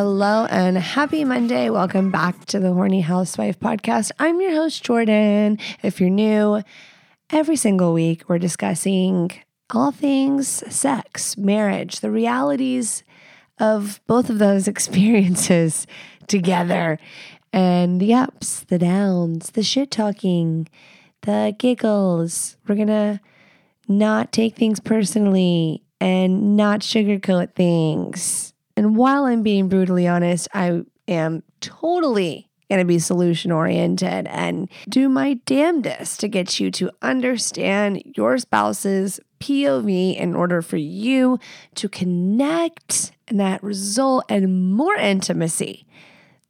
Hello and happy Monday. Welcome back to the Horny Housewife podcast. I'm your host, Jordan. If you're new, every single week we're discussing all things sex, marriage, the realities of both of those experiences together, and the ups, the downs, the shit talking, the giggles. We're going to not take things personally and not sugarcoat things. And while I'm being brutally honest, I am totally going to be solution oriented and do my damnedest to get you to understand your spouse's POV in order for you to connect and that result and more intimacy.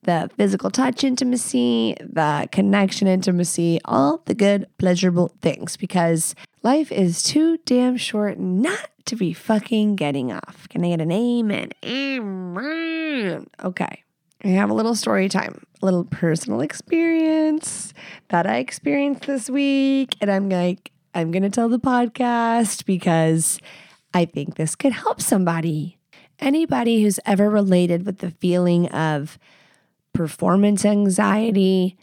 The physical touch intimacy, the connection intimacy, all the good, pleasurable things because life is too damn short not to be fucking getting off. Can I get an amen? Amen. Okay. I have a little story time, a little personal experience that I experienced this week. And I'm like, I'm going to tell the podcast because I think this could help somebody. Anybody who's ever related with the feeling of performance anxiety,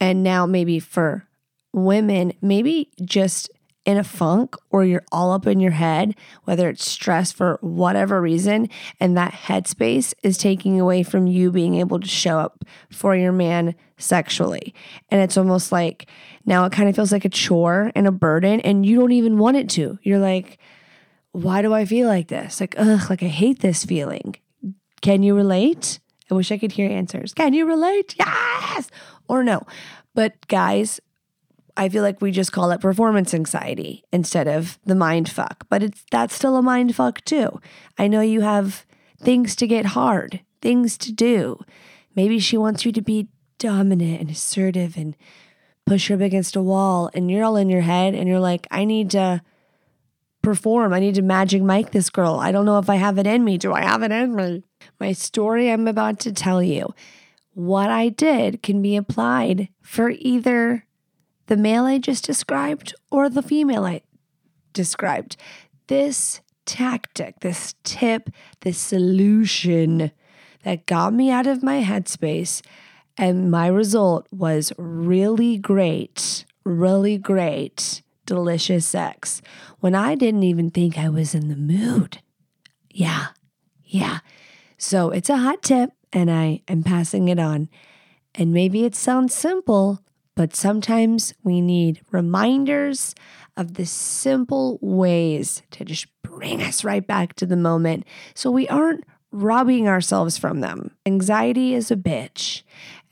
and now maybe for women, maybe just in a funk or you're all up in your head, whether it's stress for whatever reason, and that headspace is taking away from you being able to show up for your man sexually. And it's almost like now it kind of feels like a chore and a burden, and you don't even want it to. You're like, why do I feel like this? Like, ugh, like I hate this feeling. Can you relate? I wish I could hear answers. Can you relate? Yes or no. But guys, I feel like we just call it performance anxiety instead of the mind fuck. But it's that's still a mind fuck too. I know you have things to get hard, things to do. Maybe she wants you to be dominant and assertive and push her up against a wall and you're all in your head and you're like, I need to perform. I need to Magic Mike this girl. I don't know if I have it in me. Do I have it in me? My story I'm about to tell you, what I did can be applied for either the male I just described or the female I described. This tactic, this tip, this solution that got me out of my headspace, and my result was really great, really great, delicious sex when I didn't even think I was in the mood. Yeah, yeah. So it's a hot tip, and I am passing it on. And maybe it sounds simple, but sometimes we need reminders of the simple ways to just bring us right back to the moment so we aren't robbing ourselves from them. Anxiety is a bitch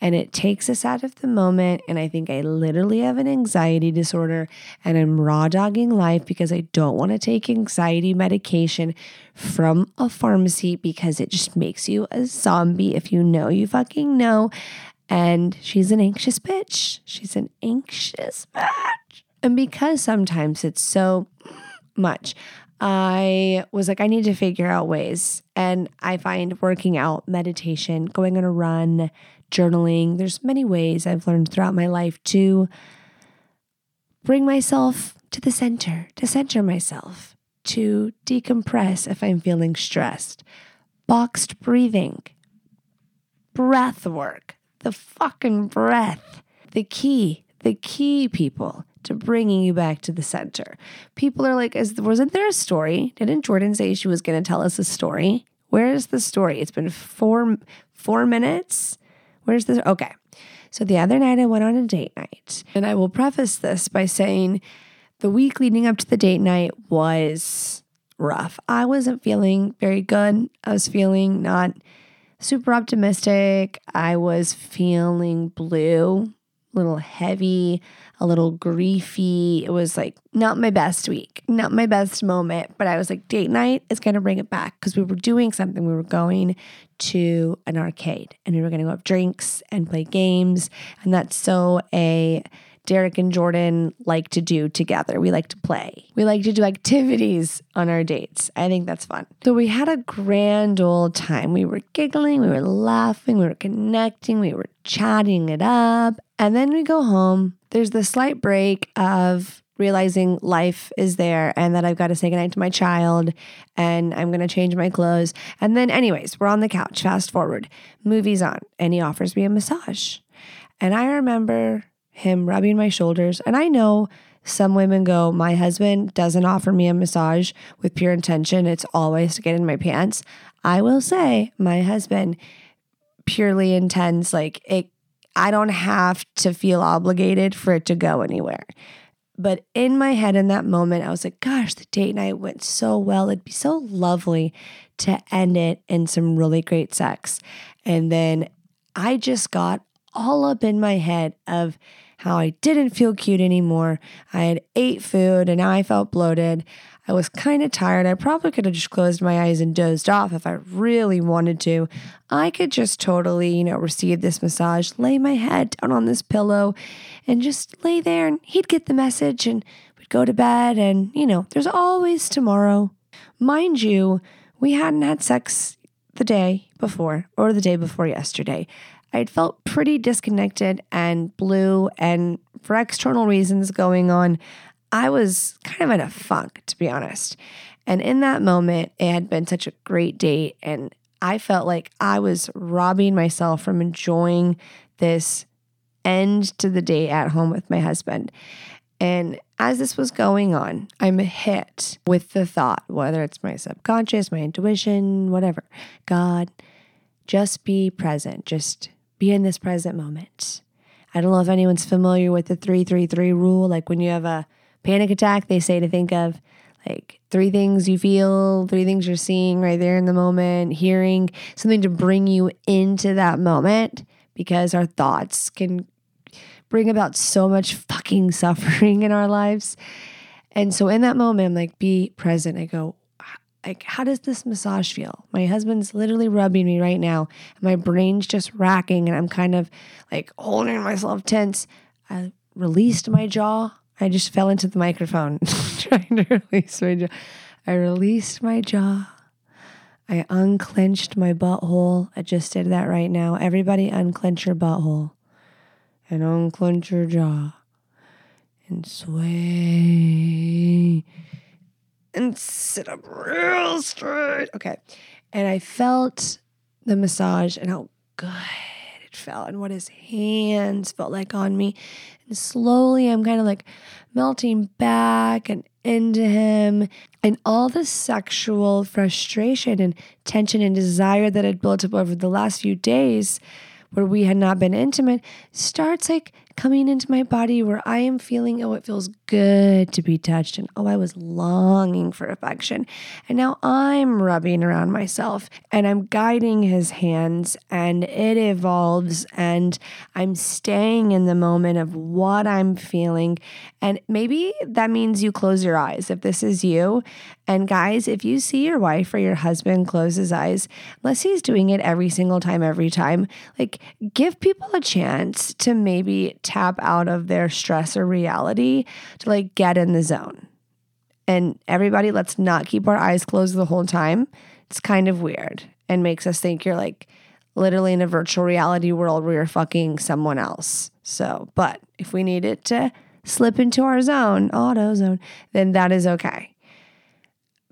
and it takes us out of the moment. And I think I literally have an anxiety disorder and I'm raw dogging life because I don't want to take anxiety medication from a pharmacy because it just makes you a zombie if you know you fucking know. And she's an anxious bitch. She's an anxious bitch. And because sometimes it's so much, I was like, I need to figure out ways. And I find working out, meditation, going on a run, journaling, there's many ways I've learned throughout my life to bring myself to the center, to center myself, to decompress if I'm feeling stressed, boxed breathing, breath work the fucking breath. The key, the key, people, to bringing you back to the center. People are like, is, wasn't there a story? Didn't Jordan say she was going to tell us a story? Where is the story? It's been four four minutes. Where's this? okay? So the other night I went on a date night, and I will preface this by saying the week leading up to the date night was rough. I wasn't feeling very good. I was feeling not super optimistic. I was feeling blue, a little heavy, a little griefy. It was like not my best week, not my best moment, but I was like, date night is going to bring it back because we were doing something. We were going to an arcade and we were going to go have drinks and play games. And that's so a Derek and Jordan like to do together. We like to play. We like to do activities on our dates. I think that's fun. So we had a grand old time. We were giggling, we were laughing, we were connecting, we were chatting it up. And then we go home. There's the slight break of realizing life is there and that I've got to say goodnight to my child and I'm going to change my clothes. And then, anyways, we're on the couch, fast forward, movie's on, and he offers me a massage. And I remember him rubbing my shoulders. And I know some women go, My husband doesn't offer me a massage with pure intention. It's always to get in my pants. I will say, my husband purely intends, like, it, I don't have to feel obligated for it to go anywhere. But in my head, in that moment, I was like, gosh, the date night went so well. It'd be so lovely to end it in some really great sex. And then I just got all up in my head of how I didn't feel cute anymore. I had ate food and now I felt bloated. I was kind of tired. I probably could have just closed my eyes and dozed off if I really wanted to. I could just totally, you know, receive this massage, lay my head down on this pillow, and just lay there, and he'd get the message, and we'd go to bed. And, you know, there's always tomorrow. Mind you, we hadn't had sex the day before or the day before yesterday. I'd felt pretty disconnected and blue, and for external reasons going on, I was kind of in a funk, to be honest. And in that moment, it had been such a great date, and I felt like I was robbing myself from enjoying this end to the day at home with my husband. And as this was going on, I'm hit with the thought, whether it's my subconscious, my intuition, whatever, God, just be present. Just be in this present moment. I don't know if anyone's familiar with the 333 rule. Like when you have a panic attack, they say to think of like three things you feel, three things you're seeing right there in the moment, hearing something to bring you into that moment because our thoughts can bring about so much fucking suffering in our lives. And so in that moment, I'm like, be present. I go, like how does this massage feel? My husband's literally rubbing me right now. And my brain's just racking and i'm kind of like holding myself tense. I released my jaw. I just fell into the microphone trying to release my jaw. I released my jaw. I unclenched my butthole. I just did that right now. Everybody unclench your butthole and unclench your jaw and sway and sit up real straight. Okay. And I felt the massage and how good it felt and what his hands felt like on me. And slowly I'm kind of like melting back and into him. And all the sexual frustration and tension and desire that had built up over the last few days where we had not been intimate starts like coming into my body where I am feeling, oh, it feels good to be touched. And oh, I was longing for affection. And now I'm rubbing around myself and I'm guiding his hands and it evolves and I'm staying in the moment of what I'm feeling. And maybe that means you close your eyes if this is you. And guys, if you see your wife or your husband close his eyes, unless he's doing it every single time, every time, like give people a chance to maybe tap out of their stress or reality to like get in the zone. And everybody, let's not keep our eyes closed the whole time. It's kind of weird and makes us think you're like literally in a virtual reality world where you're fucking someone else. So, but if we need it to slip into our zone, auto zone, then that is okay.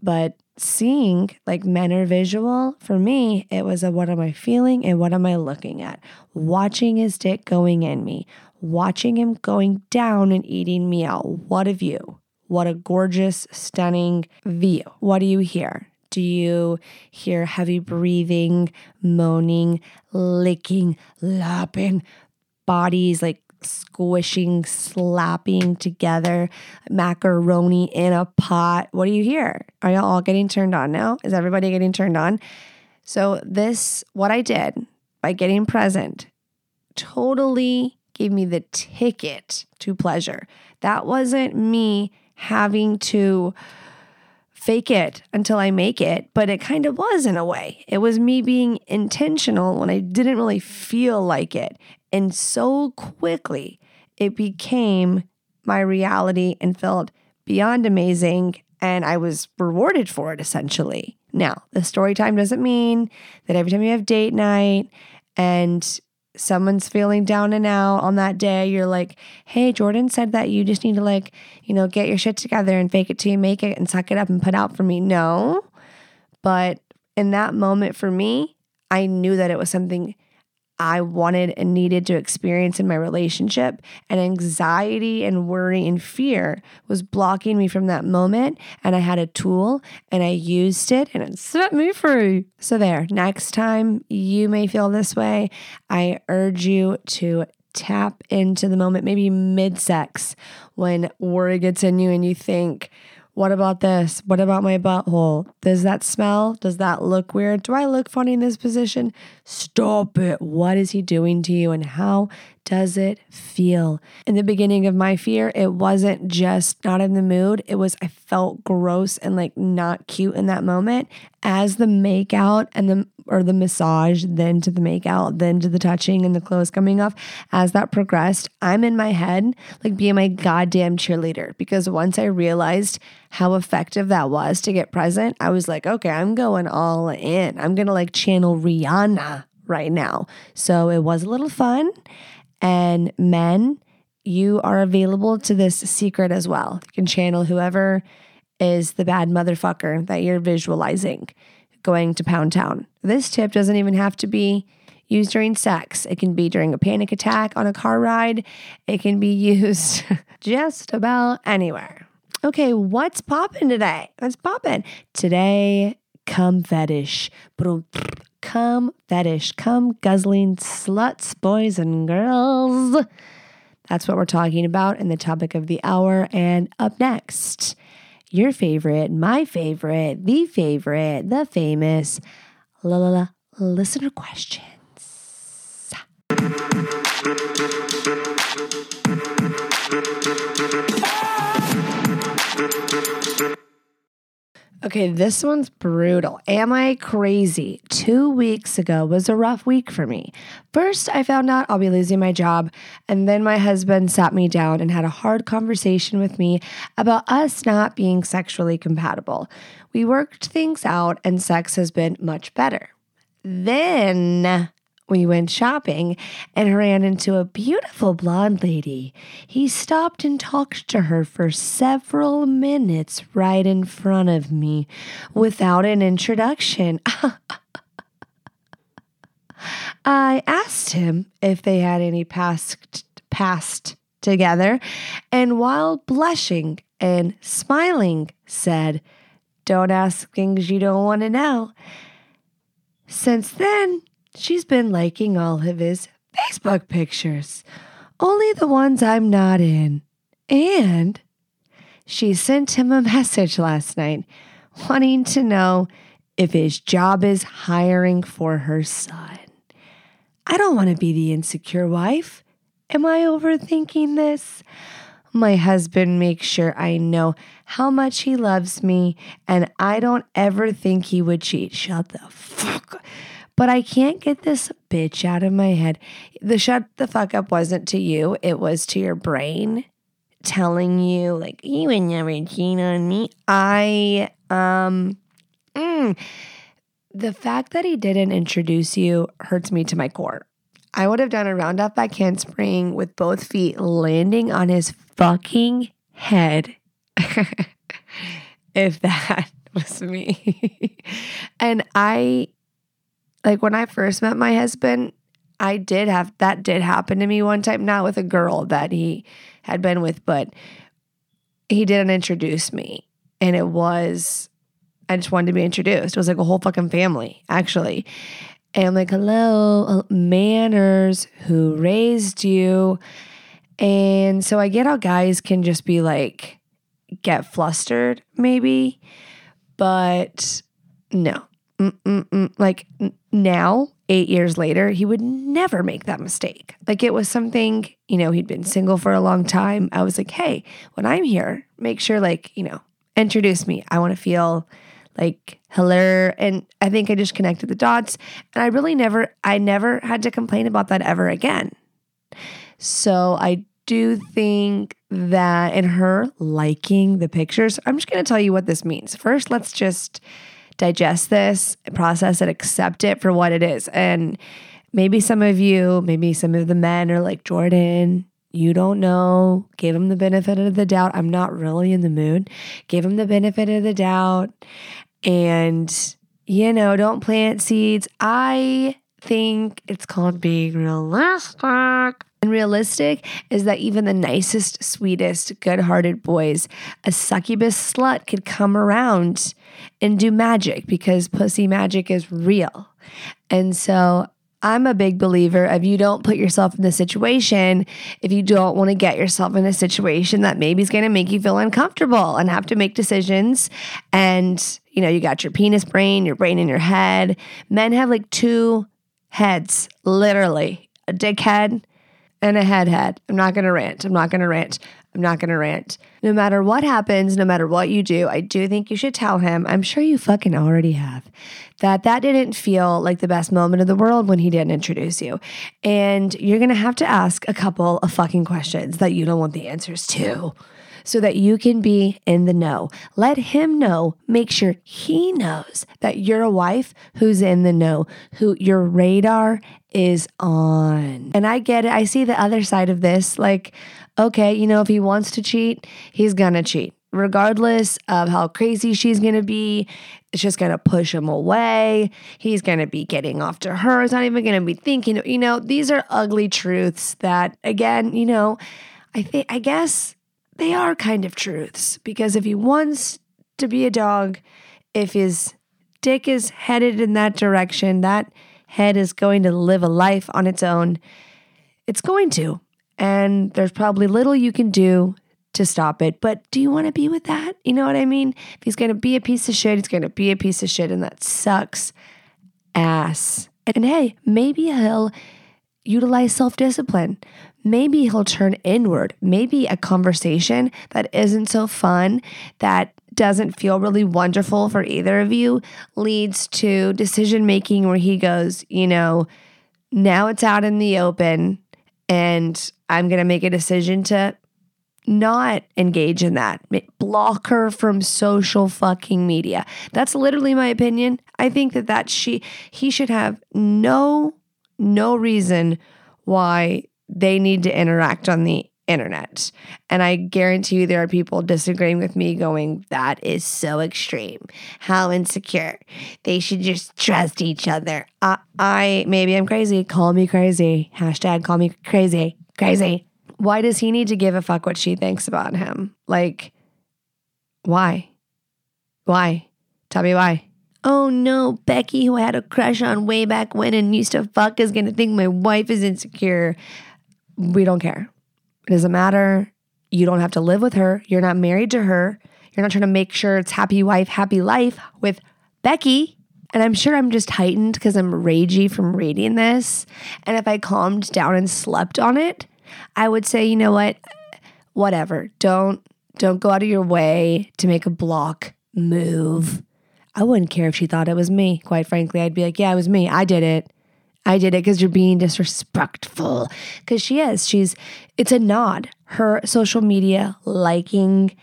But seeing like men are visual for me it was a what am i feeling and what am i looking at watching his dick going in me watching him going down and eating me out what a view what a gorgeous stunning view what do you hear do you hear heavy breathing moaning licking lapping bodies like squishing, slapping together, macaroni in a pot. What do you hear? Are y'all all getting turned on now? Is everybody getting turned on? So, this, what I did by getting present, totally gave me the ticket to pleasure. That wasn't me having to fake it until I make it, but it kind of was in a way. It was me being intentional when I didn't really feel like it. And so quickly, it became my reality and felt beyond amazing. And I was rewarded for it essentially. Now, the story time doesn't mean that every time you have date night and someone's feeling down and out on that day, you're like, hey, Jordan said that you just need to, like, you know, get your shit together and fake it till you make it and suck it up and put out for me. No. But in that moment for me, I knew that it was something I wanted and needed to experience in my relationship. And anxiety and worry and fear was blocking me from that moment. And I had a tool and I used it and it set me free. So, there, next time you may feel this way, I urge you to tap into the moment, maybe mid sex, when worry gets in you and you think, what about this? What about my butthole? Does that smell? Does that look weird? Do I look funny in this position? Stop it. What is he doing to you and how does it feel? In the beginning of my fear, it wasn't just not in the mood. It was I felt gross and like not cute in that moment. As the makeout and the or the massage, then to the makeout, then to the touching and the clothes coming off, as that progressed, I'm in my head like being my goddamn cheerleader because once I realized how effective that was to get present, I was like, okay, I'm going all in. I'm going to like channel Rihanna right now. So it was a little fun. And men, you are available to this secret as well. You can channel whoever is the bad motherfucker that you're visualizing going to Pound Town. This tip doesn't even have to be used during sex. It can be during a panic attack on a car ride. It can be used just about anywhere. Okay, what's popping today? What's popping? Today, cum fetish. Cum fetish. Cum guzzling sluts, boys and girls. That's what we're talking about in the topic of the hour. And up next, your favorite, my favorite, the favorite, the famous la la la listener questions. Okay, this one's brutal. Am I crazy? Two weeks ago was a rough week for me. First, I found out I'll be losing my job, and then my husband sat me down and had a hard conversation with me about us not being sexually compatible. We worked things out, and sex has been much better. Then we went shopping and ran into a beautiful blonde lady. He stopped and talked to her for several minutes right in front of me without an introduction. I asked him if they had any past past together, and while blushing and smiling, said, Don't ask things you don't want to know. Since then, she's been liking all of his Facebook pictures, only the ones I'm not in. And she sent him a message last night wanting to know if his job is hiring for her son. I don't want to be the insecure wife. Am I overthinking this? My husband makes sure I know how much he loves me, and I don't ever think he would cheat. Shut the fuck but I can't get this bitch out of my head. The shut the fuck up wasn't to you, it was to your brain telling you, like, you would never cheat on me. I, um, mm, the fact that he didn't introduce you hurts me to my core. I would have done a round off back handspring with both feet landing on his fucking head if that was me. and I like when I first met my husband, I did have that did happen to me one time, not with a girl that he had been with, but he didn't introduce me. And it was, I just wanted to be introduced. It was like a whole fucking family, actually. And I'm like, hello, uh, manners, who raised you? And so I get how guys can just be like, get flustered, maybe, but no. Like now eight years later, he would never make that mistake. Like it was something, you know, he'd been single for a long time. I was like, hey, when I'm here, make sure, like, you know, introduce me. I want to feel like hello. And I think I just connected the dots. And I really never, I never had to complain about that ever again. So I do think that in her liking the pictures, I'm just going to tell you what this means. First, let's just digest this, process it, accept it for what it is. And maybe some of you, maybe some of the men are like, Jordan, you don't know. Give him the benefit of the doubt. I'm not really in the mood. Give him the benefit of the doubt. And, you know, don't plant seeds. I think it's called being realistic. And realistic is that even the nicest, sweetest, good hearted boys, a succubus slut could come around and do magic because pussy magic is real. And so I'm a big believer of you don't put yourself in the situation if you don't want to get yourself in a situation that maybe is going to make you feel uncomfortable and have to make decisions. And, you know, you got your penis brain, your brain in your head. Men have like two heads, literally a dick head and a head head. I'm not going to rant. I'm not going to rant. I'm not going to rant. No matter what happens, no matter what you do, I do think you should tell him, I'm sure you fucking already have, that that didn't feel like the best moment of the world when he didn't introduce you. And you're going to have to ask a couple of fucking questions that you don't want the answers to so that you can be in the know. Let him know, make sure he knows that you're a wife who's in the know, who your radar is on. And I get it. I see the other side of this. Like, okay, you know, if he wants to cheat, he's gonna cheat. Regardless of how crazy she's gonna be, it's just gonna push him away. He's gonna be getting off to her. He's not even gonna be thinking, you know, these are ugly truths that, again, you know, I think, I guess they are kind of truths because if he wants to be a dog, if his dick is headed in that direction, that head is going to live a life on its own. It's going to. And there's probably little you can do to stop it. But do you want to be with that? You know what I mean? If he's going to be a piece of shit, he's going to be a piece of shit. And that sucks ass. And hey, maybe he'll utilize self discipline maybe he'll turn inward. Maybe a conversation that isn't so fun, that doesn't feel really wonderful for either of you, leads to decision making where he goes, you know, now it's out in the open and I'm going to make a decision to not engage in that. Block her from social fucking media. That's literally my opinion. I think that that she he should have no no reason why they need to interact on the internet. And I guarantee you there are people disagreeing with me going, that is so extreme. How insecure. They should just trust each other. I, I maybe I'm crazy. Call me crazy. Hashtag call me crazy. Crazy. Why does he need to give a fuck what she thinks about him? Like, why? Why? Tell me why. Oh no, Becky, who I had a crush on way back when and used to fuck, is gonna think my wife is insecure we don't care. It doesn't matter. You don't have to live with her. You're not married to her. You're not trying to make sure it's happy wife, happy life with Becky. And I'm sure I'm just heightened because I'm ragey from reading this. And if I calmed down and slept on it, I would say, you know what? Whatever. Don't don't go out of your way to make a block move. I wouldn't care if she thought it was me. Quite frankly, I'd be like, yeah, it was me. I did it. I did it because you're being disrespectful. Because she is. She's, it's a nod. Her social media liking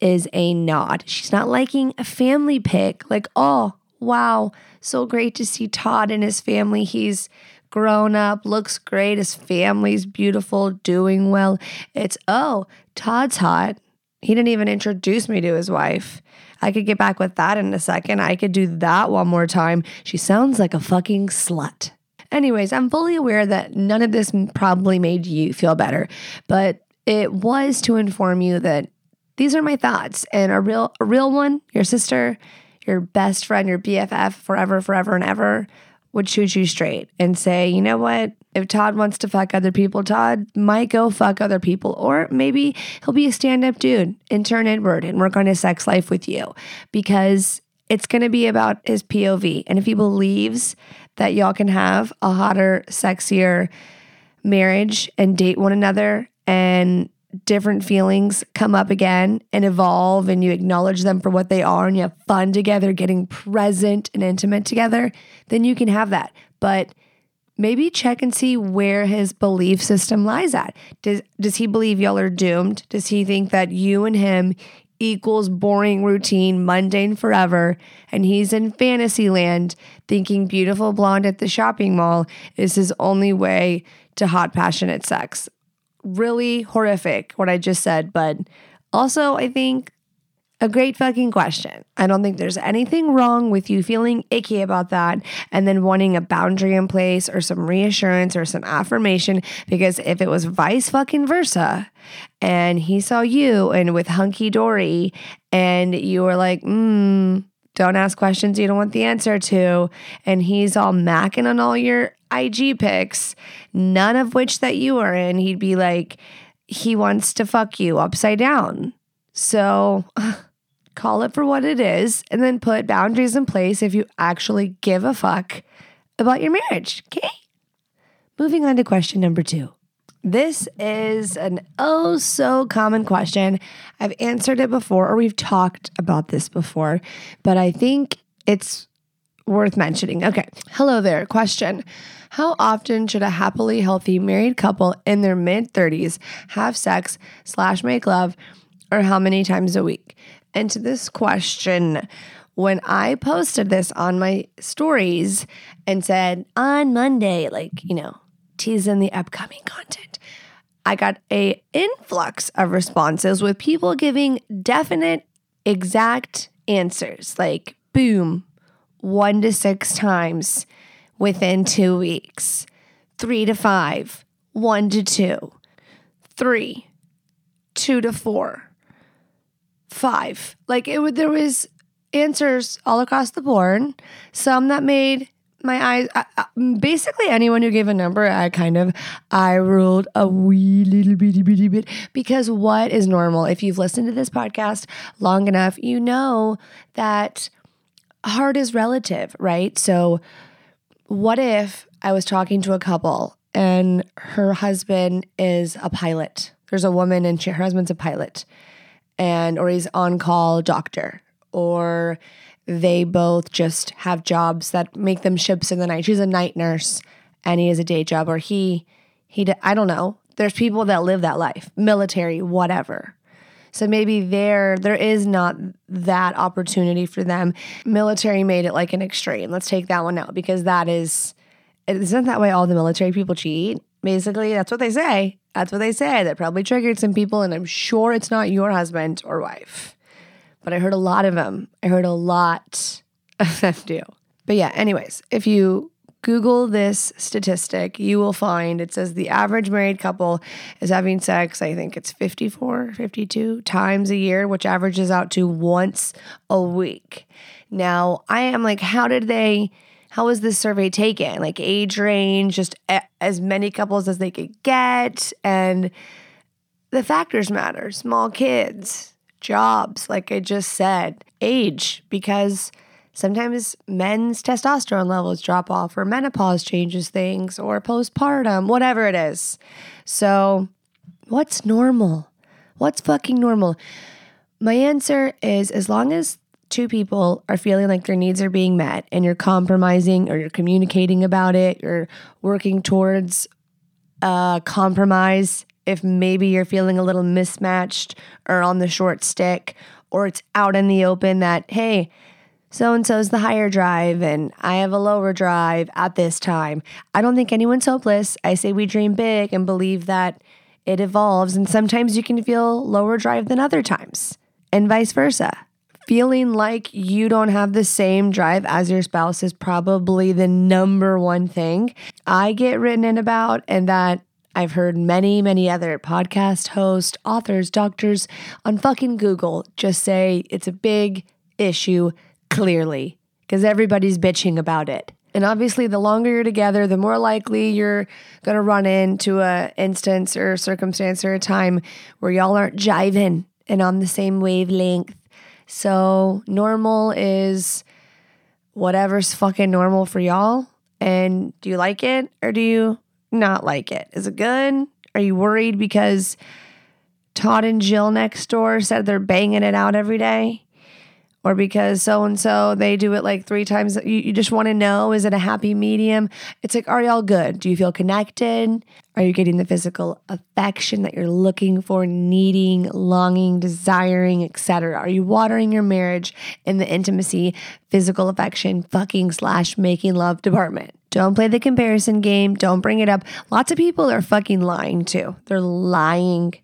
is a nod. She's not liking a family pic, like, oh, wow, so great to see Todd and his family. He's grown up, looks great. His family's beautiful, doing well. It's, oh, Todd's hot. He didn't even introduce me to his wife. I could get back with that in a second. I could do that one more time. She sounds like a fucking slut. Anyways, I'm fully aware that none of this probably made you feel better, but it was to inform you that these are my thoughts and a real a real one, your sister, your best friend, your BFF forever, forever and ever would shoot you straight and say, you know what? If Todd wants to fuck other people, Todd might go fuck other people. Or maybe he'll be a stand up dude and turn inward and work on his sex life with you because it's going to be about his POV. And if he believes that y'all can have a hotter, sexier marriage and date one another and different feelings come up again and evolve and you acknowledge them for what they are and you have fun together, getting present and intimate together, then you can have that. But maybe check and see where his belief system lies at. Does does he believe y'all are doomed? Does he think that you and him equals boring routine, mundane forever, and he's in fantasy land thinking beautiful blonde at the shopping mall is his only way to hot passionate sex? Really horrific what I just said, but also I think a great fucking question. I don't think there's anything wrong with you feeling icky about that and then wanting a boundary in place or some reassurance or some affirmation. Because if it was vice fucking versa and he saw you and with hunky dory and you were like, mm, don't ask questions you don't want the answer to, and he's all macking on all your IG pics, none of which that you are in, he'd be like, he wants to fuck you upside down. So call it for what it is, and then put boundaries in place if you actually give a fuck about your marriage. Okay. Moving on to question number two. This is an oh so common question. I've answered it before, or we've talked about this before, but I think it's worth mentioning. Okay. Hello there. Question How often should a happily healthy married couple in their mid 30s have sex slash make love, or how many times a week? And to this question, when I posted this on my stories and said on Monday, like, you know, teasing the upcoming content, I got a influx of responses with people giving definite, exact answers, like boom, one to six times within two weeks, three to five, one to two, three, two to four, five. Like it would, there was answers all across the board. Some that made my eyes. I, I, basically, anyone who gave a number, I kind of I rolled a wee little bitty bitty bit because what is normal? If you've listened to this podcast long enough, you know that hard is relative, right? So, what if I was talking to a couple and her husband is a pilot? There's a woman and she, her husband's a pilot and or he's on call doctor or they both just have jobs that make them ships in the night. She's a night nurse and he has a day job or he he I don't know. There's people that live that life, military, whatever. So maybe there there is not that opportunity for them. Military made it like an extreme. Let's take that one out because that is isn't that why all the military people cheat? Basically, that's what they say. That's what they say. That probably triggered some people, and I'm sure it's not your husband or wife. But I heard a lot of them. I heard a lot of them do. But yeah, anyways, if you Google this statistic, you will find it says the average married couple is having sex, I think it's 54, 52 times a year, which averages out to once a week. Now, I am like, how did they how was this survey taken? Like age range, just a- as many couples as they could get. And the factors matter small kids, jobs, like I just said, age, because sometimes men's testosterone levels drop off, or menopause changes things, or postpartum, whatever it is. So, what's normal? What's fucking normal? My answer is as long as two people are feeling like their needs are being met and you're compromising or you're communicating about it, you're working towards a compromise if maybe you're feeling a little mismatched or on the short stick, or it's out in the open that, hey, so and so's the higher drive and I have a lower drive at this time. I don't think anyone's hopeless. I say we dream big and believe that it evolves, and sometimes you can feel lower drive than other times, and vice versa feeling like you don't have the same drive as your spouse is probably the number one thing I get written in about, and that I've heard many, many other podcast hosts, authors, doctors on fucking Google just say it's a big issue, clearly, because everybody's bitching about it. And obviously, the longer you're together, the more likely you're going to run into a instance or circumstance or a time where y'all aren't jiving and on the same wavelength. So, normal is whatever's fucking normal for y'all. And do you like it or do you not like it? Is it good? Are you worried because Todd and Jill next door said they're banging it out every day? Or because so and so they do it like three times. You, you just want to know is it a happy medium? It's like, are y'all good? Do you feel connected? Are you getting the physical affection that you're looking for, needing, longing, desiring, etc.? Are you watering your marriage in the intimacy, physical affection, fucking slash making love department? Don't play the comparison game. Don't bring it up. Lots of people are fucking lying too. They're lying.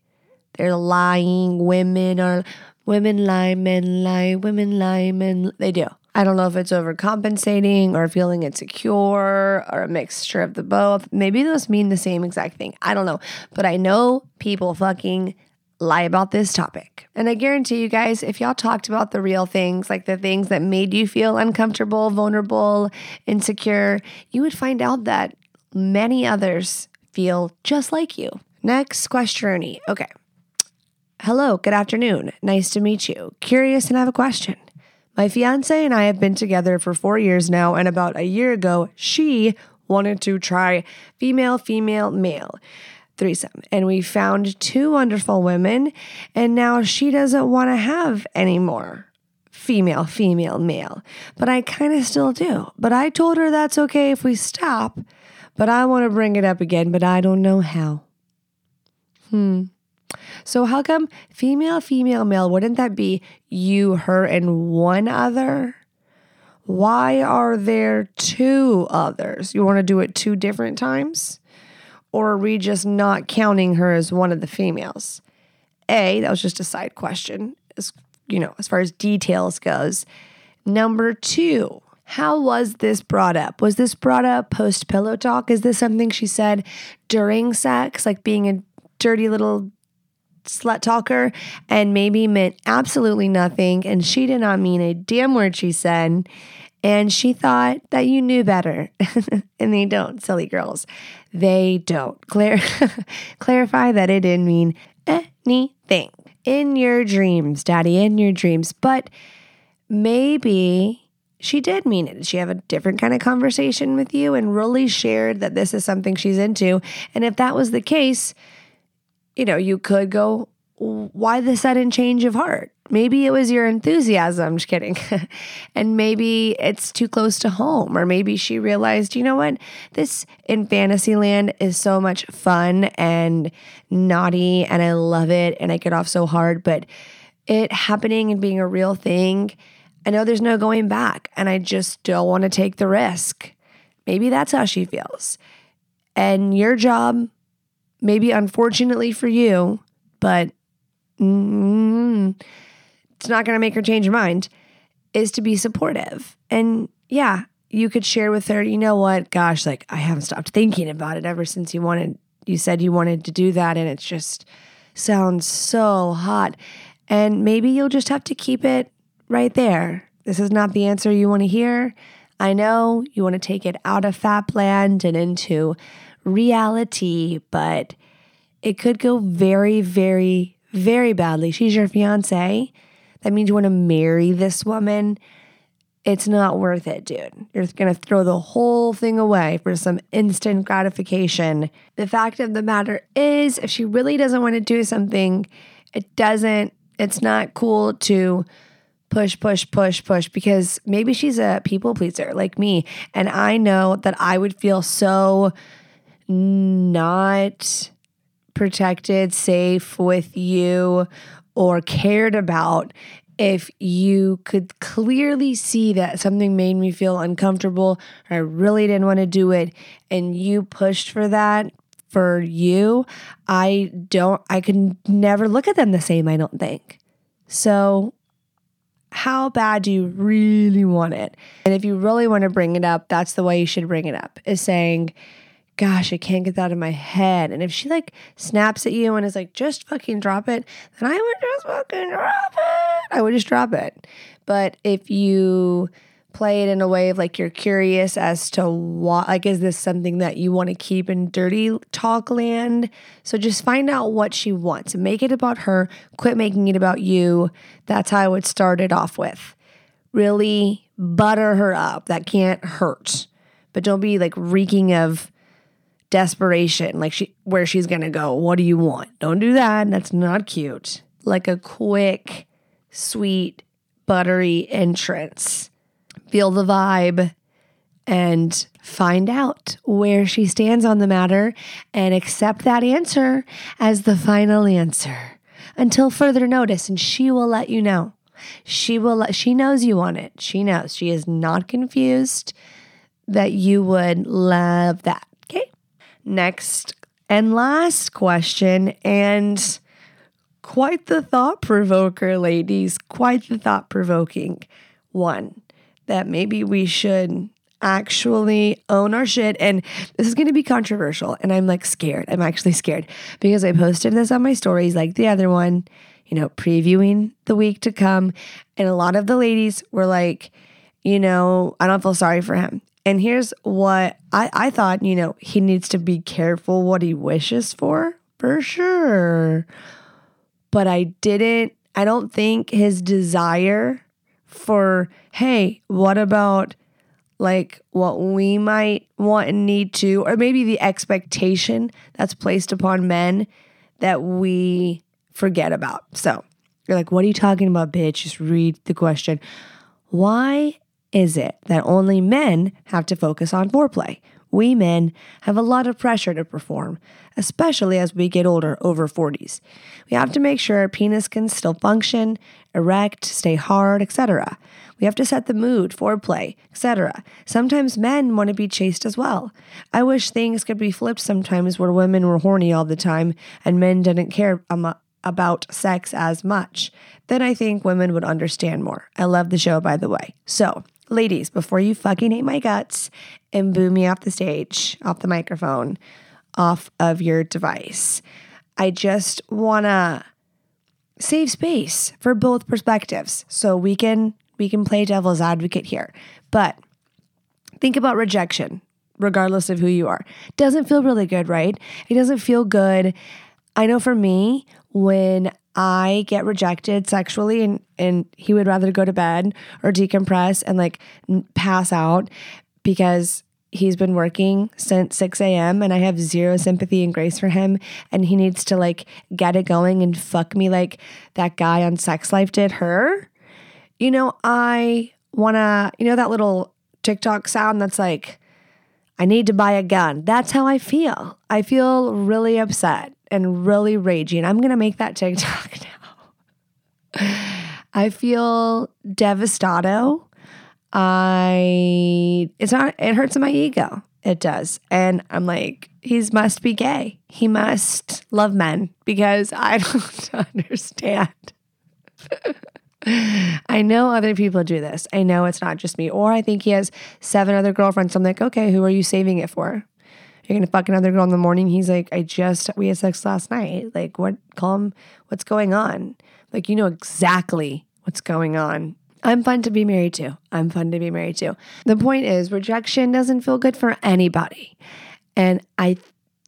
They're lying. Women are women lie, men lie, women lie, men they do. I don't know if it's overcompensating or feeling insecure or a mixture of the both. Maybe those mean the same exact thing. I don't know. But I know people fucking lie about this topic. And I guarantee you guys, if y'all talked about the real things, like the things that made you feel uncomfortable, vulnerable, insecure, you would find out that many others feel just like you. Next question. Okay. Hello, good afternoon. Nice to meet you. Curious and have a question. My fiance and I have been together for four years now, and about a year ago, she wanted to try female, female, male threesome. And we found two wonderful women, and now she doesn't want to have any more female, female, male. But I kind of still do. But I told her that's okay if we stop, but I want to bring it up again, but I don't know how. Hmm. So, how come female, female, male? Wouldn't that be you, her, and one other? Why are there two others? You want to do it two different times? Or are we just not counting her as one of the females? A, that was just a side question, as you know, as far as details goes. Number two, how was this brought up? Was this brought up post pillow talk? Is this something she said during sex, like being a dirty little slut talker and maybe meant absolutely nothing. And she did not mean a damn word she said. And she thought that you knew better. and they don't, silly girls. They don't. Clar- clarify that it didn't mean anything. In your dreams, daddy, in your dreams. But maybe she did mean it. Did she have a different kind of conversation with you and really shared that this is something she's into? And if that was the case, you know, you could go, why the sudden change of heart? Maybe it was your enthusiasm. just kidding. and maybe it's too close to home. Or maybe she realized, you know what? This in Fantasyland is so much fun and naughty and I love it and I get off so hard. But it happening and being a real thing, I know there's no going back. And I just don't want to take the risk. Maybe that's how she feels. And your job maybe unfortunately for you, but mm, it's not going to make her change her mind, is to be supportive. And yeah, you could share with her, you know what, gosh, like I haven't stopped thinking about it ever since you wanted, you said you wanted to do that. And it just sounds so hot. And maybe you'll just have to keep it right there. This is not the answer you want to hear. I know you want to take it out of FAPland and into reality, but it could go very, very, very badly. She's your fiance. That means you want to marry this woman. It's not worth it, dude. You're going to throw the whole thing away for some instant gratification. The fact of the matter is, if she really doesn't want to do something, it doesn't, it's not cool to push, push, push, push because maybe she's a people pleaser like me. And I know that I would feel so not protected, safe with you, or cared about if you could clearly see that something made me feel uncomfortable or I really didn't want to do it and you pushed for that for you, I don't, I can never look at them the same, I don't think. So, how bad do you really want it? And if you really want to bring it up, that's the way you should bring it up is saying, gosh, I can't get that out of my head. And if she like snaps at you and is like, just fucking drop it, then I would just fucking drop it. I would just drop it. But if you play it in a way of like you're curious as to what, like, is this something that you want to keep in dirty talk land? So just find out what she wants make it about her. Quit making it about you. That's how I would start it off with. Really butter her up. That can't hurt but don't be like reeking of desperation, like she where she's gonna go. What do you want? Don't do that. That's not cute. Like a quick, sweet, buttery entrance. Feel the vibe and find out where she stands on the matter and accept that answer as the final answer until further notice and she will let you know. She will let, she knows you want it. She knows. She is not confused that you would love that. Next and last question and quite the thought provoker ladies, quite the thought provoking one that maybe we should actually own our shit. And this is going to be controversial. And I'm like scared. I'm actually scared because I posted this on my stories like the other one, you know, previewing the week to come. And a lot of the ladies were like, you know, I don't feel sorry for him. And here's what I, I thought, you know, he needs to be careful what he wishes for, for sure. But I didn't, I don't think his desire for, hey, what about like what we might want and need to, or maybe the expectation that's placed upon men that we forget about. So you're like, what are you talking about, bitch? Just read the question. Why is it that only men have to focus on foreplay? We men have a lot of pressure to perform, especially as we get older, over 40s. We have to make sure our penis can still function, erect, stay hard, etc. We have to set the mood, foreplay, etc. Sometimes men want to be chased as well. I wish things could be flipped sometimes where women were horny all the time and men didn't care about sex as much. Then I think women would understand more. I love the show, by the way. So, ladies, before you fucking hate my guts and boo me off the stage, off the microphone, off of your device, I just want to save space for both perspectives so we can we can play devil's advocate here. But think about rejection regardless of who you are. Doesn't feel really good, right? It doesn't feel good. I know for me when I get rejected sexually and and he would rather go to bed or decompress and like pass out because he's been working since 6 a.m. and I have zero sympathy and grace for him. And he needs to like get it going and fuck me like that guy on Sex Life did her. You know, I wanna, you know, that little TikTok sound that's like, I need to buy a gun. That's how I feel. I feel really upset and really raging. I'm gonna make that TikTok now. I feel devastado I it's not it hurts my ego. It does. And I'm like, he must be gay. He must love men because I don't understand. I know other people do this. I know it's not just me. Or I think he has seven other girlfriends. I'm like, okay, who are you saving it for? You're gonna fuck another girl in the morning. He's like, I just we had sex last night. Like, what? Call him. What's going on? Like, you know exactly what's going on. I'm fun to be married to. I'm fun to be married to. The point is rejection doesn't feel good for anybody. And I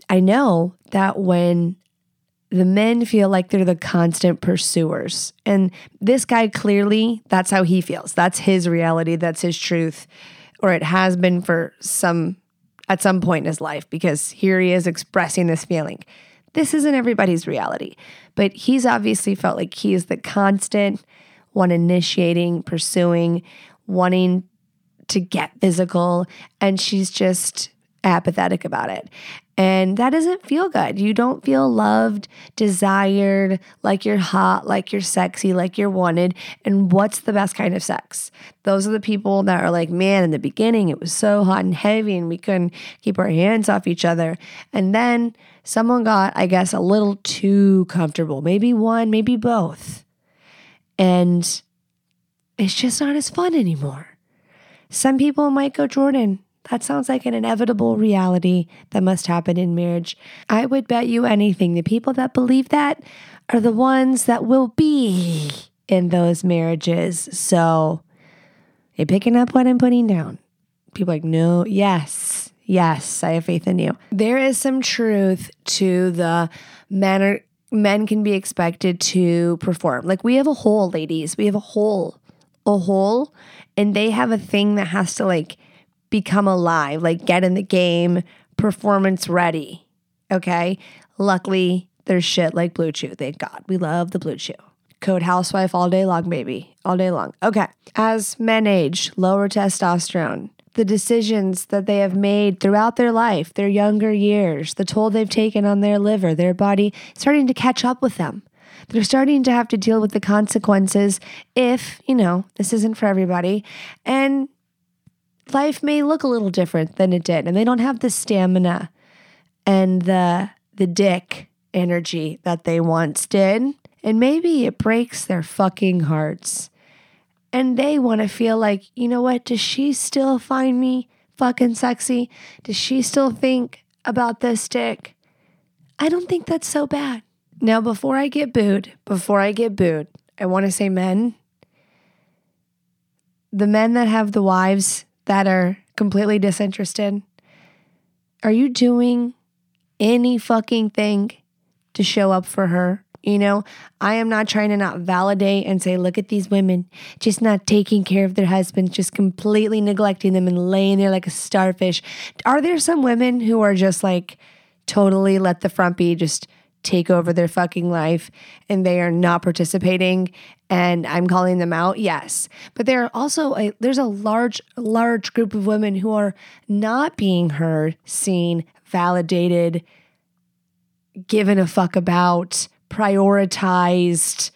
I know that when the men feel like they're the constant pursuers. And this guy clearly that's how he feels. That's his reality, that's his truth or it has been for some at some point in his life because here he is expressing this feeling. This isn't everybody's reality, but he's obviously felt like he is the constant one initiating, pursuing, wanting to get physical, and she's just apathetic about it. And that doesn't feel good. You don't feel loved, desired, like you're hot, like you're sexy, like you're wanted. And what's the best kind of sex? Those are the people that are like, man, in the beginning, it was so hot and heavy and we couldn't keep our hands off each other. And then someone got, I guess, a little too comfortable. Maybe one, maybe both. And it's just not as fun anymore. Some people might go, Jordan, that sounds like an inevitable reality that must happen in marriage. I would bet you anything the people that believe that are the ones that will be in those marriages. So, you picking up what I'm putting down? People like, no, yes, yes, I have faith in you. There is some truth to the manner men can be expected to perform. Like we have a hole, ladies. We have a hole, a hole, and they have a thing that has to like become alive, like get in the game, performance ready. Okay. Luckily, there's shit like BlueChew. Thank God. We love the BlueChew. Code housewife all day long, baby. All day long. Okay. As men age, lower testosterone, the decisions that they have made throughout their life, their younger years, the toll they've taken on their liver, their body starting to catch up with them. They're starting to have to deal with the consequences if, you know, this isn't for everybody. And life may look a little different than it did. And they don't have the stamina and the the dick energy that they once did. And maybe it breaks their fucking hearts. And they want to feel like, you know what? Does she still find me fucking sexy? Does she still think about this dick? I don't think that's so bad. Now, before I get booed, before I get booed, I want to say, men, the men that have the wives that are completely disinterested, are you doing any fucking thing to show up for her? You know, I am not trying to not validate and say, look at these women just not taking care of their husbands, just completely neglecting them and laying there like a starfish. Are there some women who are just like totally let the front be just take over their fucking life and they are not participating and I'm calling them out yes. But there are also a there's a large large group of women who are not being heard seen validated given a fuck about prioritized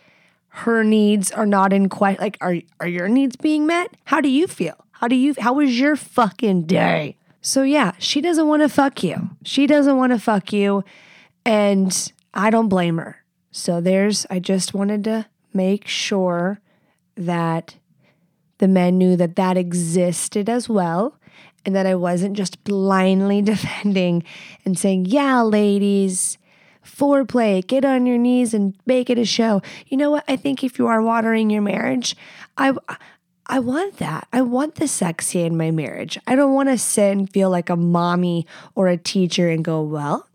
her needs are not in question like are are your needs being met? How do you feel? How do you how was your fucking day? So yeah she doesn't want to fuck you. She doesn't want to fuck you and I don't blame her. So there's, I just wanted to make sure that the men knew that that existed as well and that I wasn't just blindly defending and saying, yeah, ladies, foreplay, get on your knees and make it a show. You know what? I think if you are watering your marriage, I. I want that. I want the sexy in my marriage. I don't want to sit and feel like a mommy or a teacher and go, well,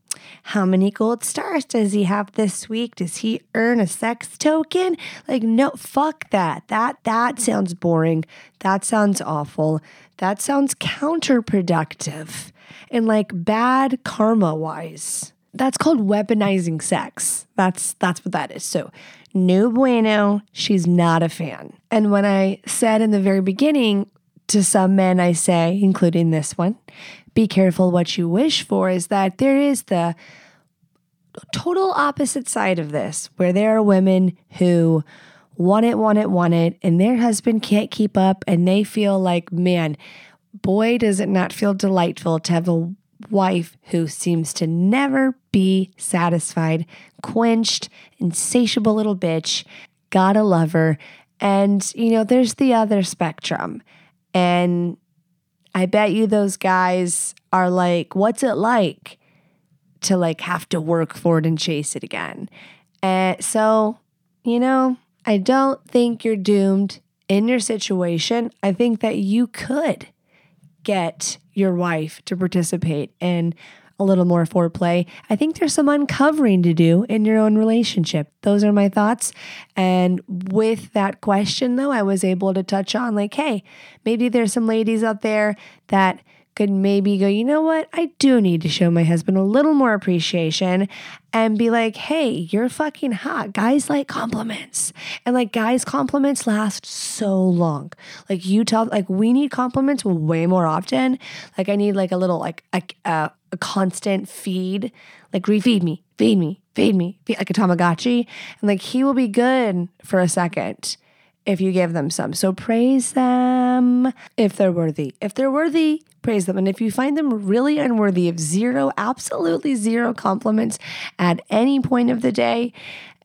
how many gold stars does he have this week? Does he earn a sex token? Like no fuck that. That that sounds boring. That sounds awful. That sounds counterproductive and like bad karma wise. That's called weaponizing sex. That's that's what that is. So no bueno, she's not a fan. And when I said in the very beginning to some men, I say, including this one, be careful what you wish for is that there is the total opposite side of this, where there are women who want it, want it, want it, and their husband can't keep up, and they feel like, man, boy, does it not feel delightful to have a wife who seems to never be satisfied, quenched, insatiable little bitch. Gotta love her. And, you know, there's the other spectrum. And I bet you those guys are like, what's it like to like have to work for it and chase it again? And so, you know, I don't think you're doomed in your situation. I think that you could get your wife to participate in a little more foreplay. I think there's some uncovering to do in your own relationship. Those are my thoughts. And with that question, though, I was able to touch on like, hey, maybe there's some ladies out there that could maybe go, you know what? I do need to show my husband a little more appreciation and be like, hey, you're fucking hot. Guys like compliments. And like, guys' compliments last so long. Like, you tell, like, we need compliments way more often. Like, I need like a little, like, a, a, a constant feed, like, refeed me, feed me, feed me, feed, like a Tamagotchi. And like, he will be good for a second if you give them some. So praise them if they're worthy. If they're worthy, praise them. And if you find them really unworthy of zero, absolutely zero compliments at any point of the day,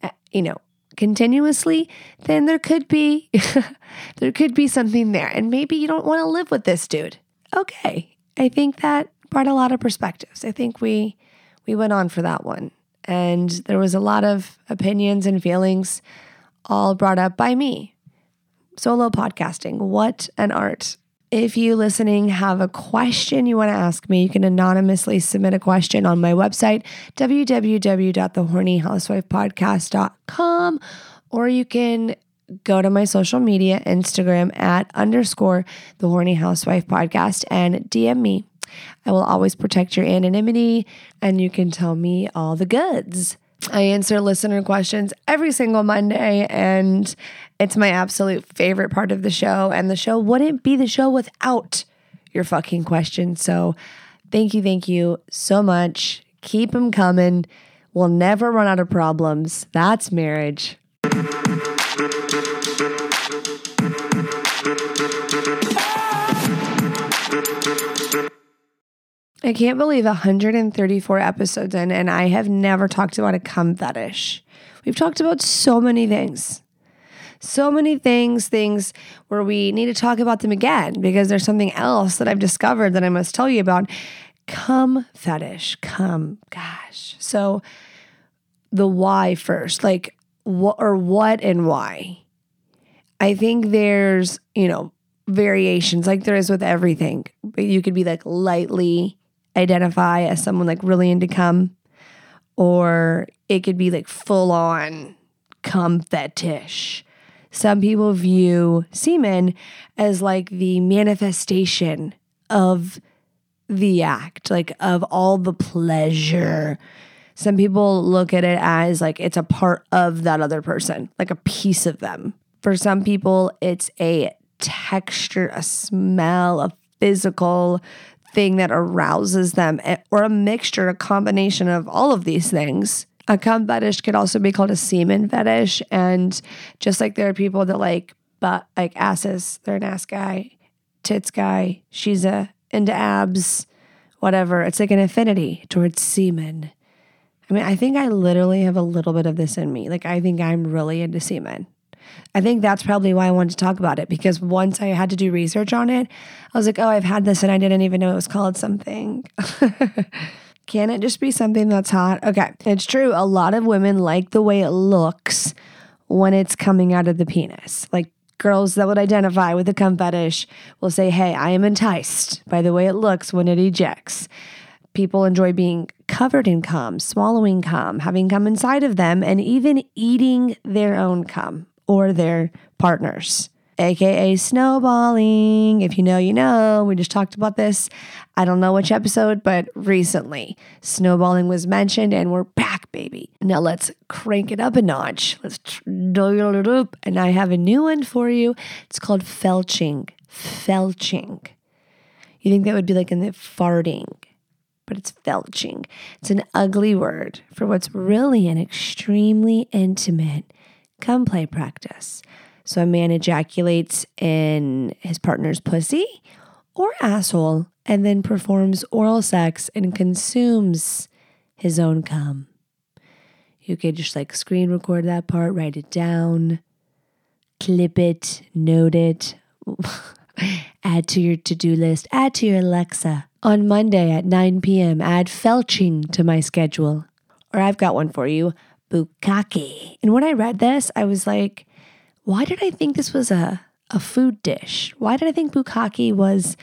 uh, you know, continuously, then there could be there could be something there. And maybe you don't want to live with this dude. Okay. I think that brought a lot of perspectives. I think we we went on for that one. And there was a lot of opinions and feelings all brought up by me. Solo podcasting, what an art. If you listening have a question you want to ask me, you can anonymously submit a question on my website, www.thehornyhousewifepodcast.com, or you can go to my social media, Instagram at underscore the horny housewife podcast and DM me. I will always protect your anonymity and you can tell me all the goods. I answer listener questions every single Monday, and it's my absolute favorite part of the show. And the show wouldn't be the show without your fucking questions. So, thank you, thank you so much. Keep them coming. We'll never run out of problems. That's marriage. I can't believe 134 episodes in, and I have never talked about a cum fetish. We've talked about so many things. So many things, things where we need to talk about them again because there's something else that I've discovered that I must tell you about. Cum fetish, come, gosh. So, the why first, like what or what and why. I think there's, you know, variations like there is with everything. But you could be like lightly identify as someone like really into cum, or it could be like full on cum fetish. Some people view semen as like the manifestation of the act, like of all the pleasure. Some people look at it as like it's a part of that other person, like a piece of them. For some people, it's a texture, a smell, a physical thing that arouses them, eh, or a mixture, a combination of all of these things. A cum fetish could also be called a semen fetish. And just like there are people that like but like asses, they're an ass guy, tits guy, she's a into abs, whatever. It's like an affinity towards semen. I mean, I think I literally have a little bit of this in me. Like I think I'm really into semen. I think that's probably why I wanted to talk about it because once I had to do research on it, I was like, oh, I've had this and I didn't even know it was called something. Can it just be something that's hot? Okay, it's true. A lot of women like the way it looks when it's coming out of the penis. Like girls that would identify with the cum fetish will say, hey, I am enticed by the way it looks when it ejects. People enjoy being covered in cum, swallowing cum, having cum inside of them, and even eating their own cum or their partners, aka snowballing. If you know, you know. We just talked about this. I don't know which episode, but recently snowballing was mentioned, and we're back, baby. Now let's crank it up a notch. Let's dial it up. And I have a new one for you. It's called felching. Felching. You think that would be like in the farting, but it's felching. It's an ugly word for what's really an extremely intimate come play practice. So a man ejaculates in his partner's pussy or asshole and then performs oral sex and consumes his own cum. You could just like screen record that part, write it down, clip it, note it, add to your to do list, add to your Alexa. On Monday at 9 p.m., add felching to my schedule. Or I've got one for you bukkake. And when I read this, I was like, why did I think this was a, a food dish? Why did I think bukkake was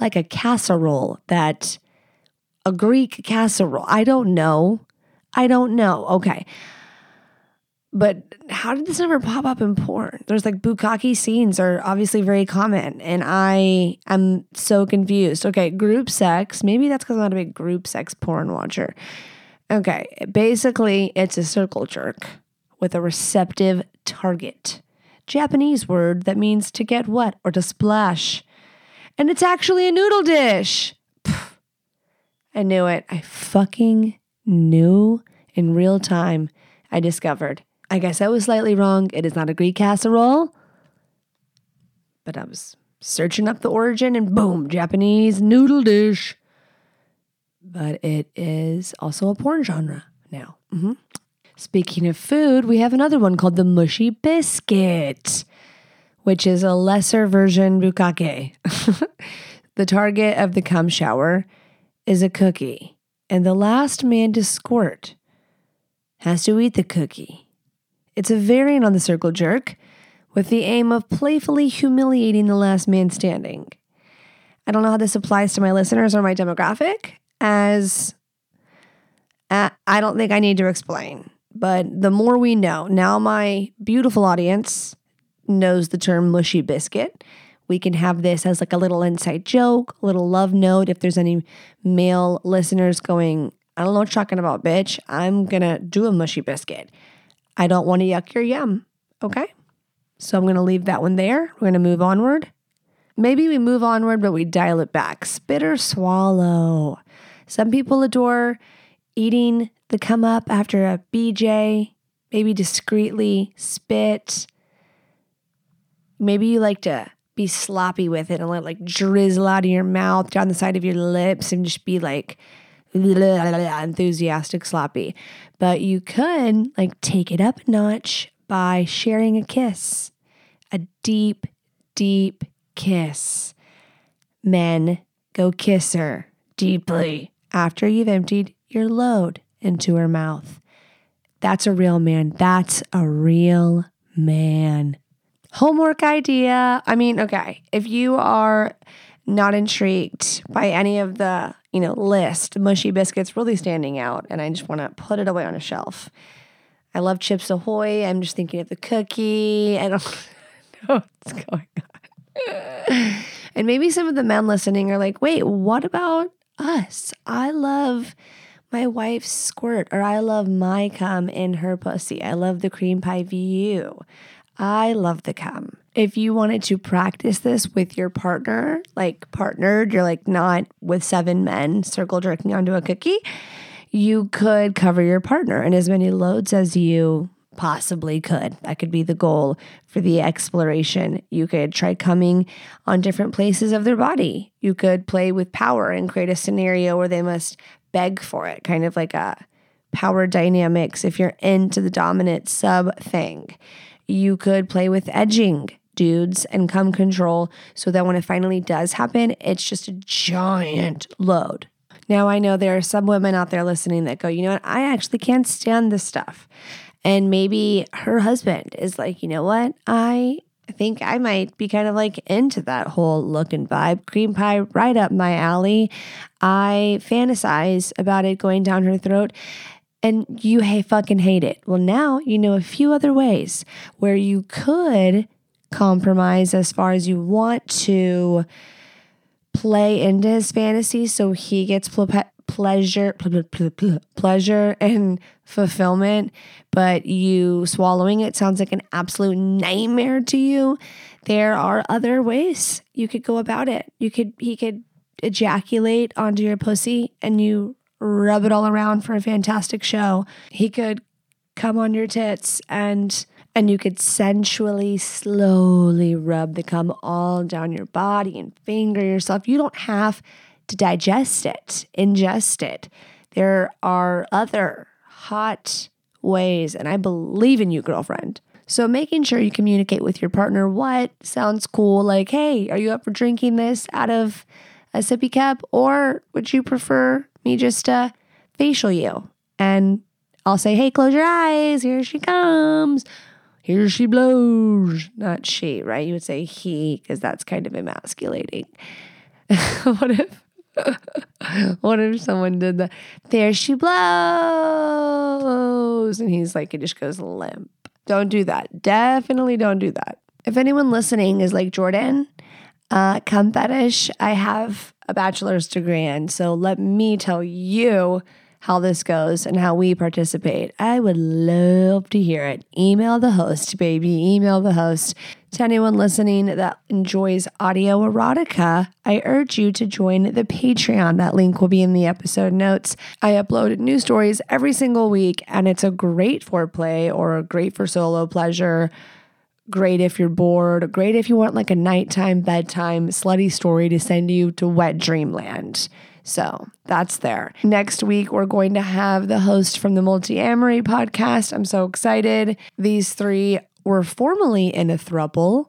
like a casserole that a Greek casserole? I don't know. I don't know. Okay. But how did this never pop up in porn? There's like bukkake scenes are obviously very common, and I am so confused. Okay, group sex. Maybe that's because I'm not a big group sex porn watcher. Okay, basically, it's a circle jerk with a receptive target. Japanese word that means to get wet or to splash. And it's actually a noodle dish. I knew it. I fucking knew in real time. I discovered. I guess I was slightly wrong. It is not a Greek casserole. But I was searching up the origin and boom, Japanese noodle dish but it is also a porn genre now. Mm-hmm. Speaking of food, we have another one called the mushy biscuit, which is a lesser version bukkake. the target of the cum shower is a cookie, and the last man to squirt has to eat the cookie. It's a variant on the circle jerk with the aim of playfully humiliating the last man standing. I don't know how this applies to my listeners or my demographic, as uh, I don't think I need to explain, but the more we know, now my beautiful audience, knows the term mushy biscuit. We can have this as like a little inside joke, a little love note. If there's any male listeners going, I don't know what you're talking about, bitch. I'm to do a mushy biscuit. I don't want to yuck your yum. Okay. So I'm to leave that one there. We're to move onward. Maybe we move onward, but we dial it back. Spit or swallow. Some people adore eating the come up after a BJ, maybe discreetly spit. Maybe you like to be sloppy with it and let like drizzle out of your mouth down the side of your lips and just be like enthusiastic sloppy. But you could like take it up a notch by sharing a kiss, a deep, deep kiss. Men, go kiss her deeply after you've emptied your load into her mouth. That's a real man. That's a real man. Homework idea. I mean, okay, if you are not intrigued by any of the, you know, list, mushy biscuits really standing out, and I just want to put it away on a shelf. I love Chips Ahoy. I'm just thinking of the cookie. I don't know what's going on. and maybe some of the men listening are like, wait, what about us? I love my wife's squirt, or I love my cum in her pussy. I love the cream pie view. I love the cum. If you wanted to practice this with your partner, like partnered, you're like not with seven men circle jerking onto a cookie, you could cover your partner in as many loads as you possibly could. That could be the goal for the exploration. You could try coming on different places of their body. You could play with power and create a scenario where they must beg for it, kind of like a power dynamics if you're into the dominant sub thing you could play with edging dudes and come control so that when it finally does happen, it's just a giant load. Now, I know there are some women out there listening that go, you know what, I actually can't stand this stuff. And maybe her husband is like, you know what, I think I might be kind of like into that whole look and vibe. Cream pie, right up my alley. I fantasize about it going down her throat and you hey, fucking hate it. Well, now you know a few other ways where you could compromise as far as you want to play into his fantasy so he gets pleasure pleasure and fulfillment but you swallowing it sounds like an absolute nightmare to you there are other ways you could go about it you could he could ejaculate onto your pussy and you rub it all around for a fantastic show. He could come on your tits and and you could sensually slowly rub the cum all down your body and finger yourself. You don't have to digest it, ingest it. There are other hot ways and I believe in you, girlfriend. So making sure you communicate with your partner what sounds cool like, "Hey, are you up for drinking this out of a sippy cup or would you prefer me just uh, facial you. And I'll say, hey, close your eyes. Here she comes. Here she blows. Not she, right? You would say he because that's kind of emasculating. what if? what if someone did that? There she blows. And he's like, it just goes limp. Don't do that. Definitely don't do that. If anyone listening is like Jordan, uh, fetish, I have a bachelor's degree in. So let me tell you how this goes and how we participate. I would love to hear it. Email the host, baby. Email the host. To anyone listening that enjoys audio erotica, I urge you to join the Patreon. That link will be in the episode notes. I upload new stories every single week, and it's a great foreplay or great for solo pleasure Great if you're bored. Great if you want like a nighttime, bedtime, slutty story to send you to wet dreamland. So that's there. Next week, we're going to have the host from the Multiamory podcast. I'm so excited. These three were formerly in a throuple,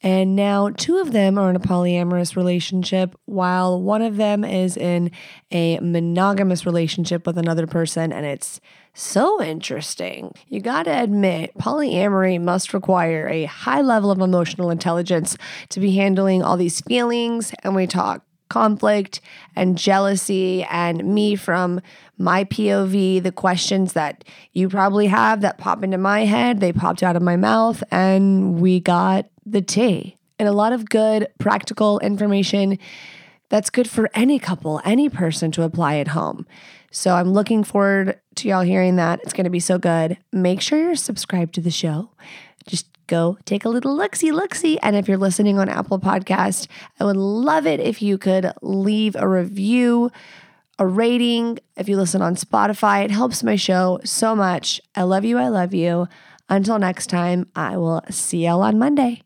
and now two of them are in a polyamorous relationship, while one of them is in a monogamous relationship with another person, and it's so interesting. You got to admit, polyamory must require a high level of emotional intelligence to be handling all these feelings. And we talk conflict and jealousy, and me from my POV, the questions that you probably have that pop into my head, they popped out of my mouth, and we got the tea. And a lot of good practical information that's good for any couple, any person to apply at home. So I'm looking forward to y'all hearing that. It's going to be so good. Make sure you're subscribed to the show. Just go take a little look see, look see. And if you're listening on Apple Podcast, I would love it if you could leave a review, a rating. If you listen on Spotify, it helps my show so much. I love you. I love you. Until next time, I will see y'all on Monday.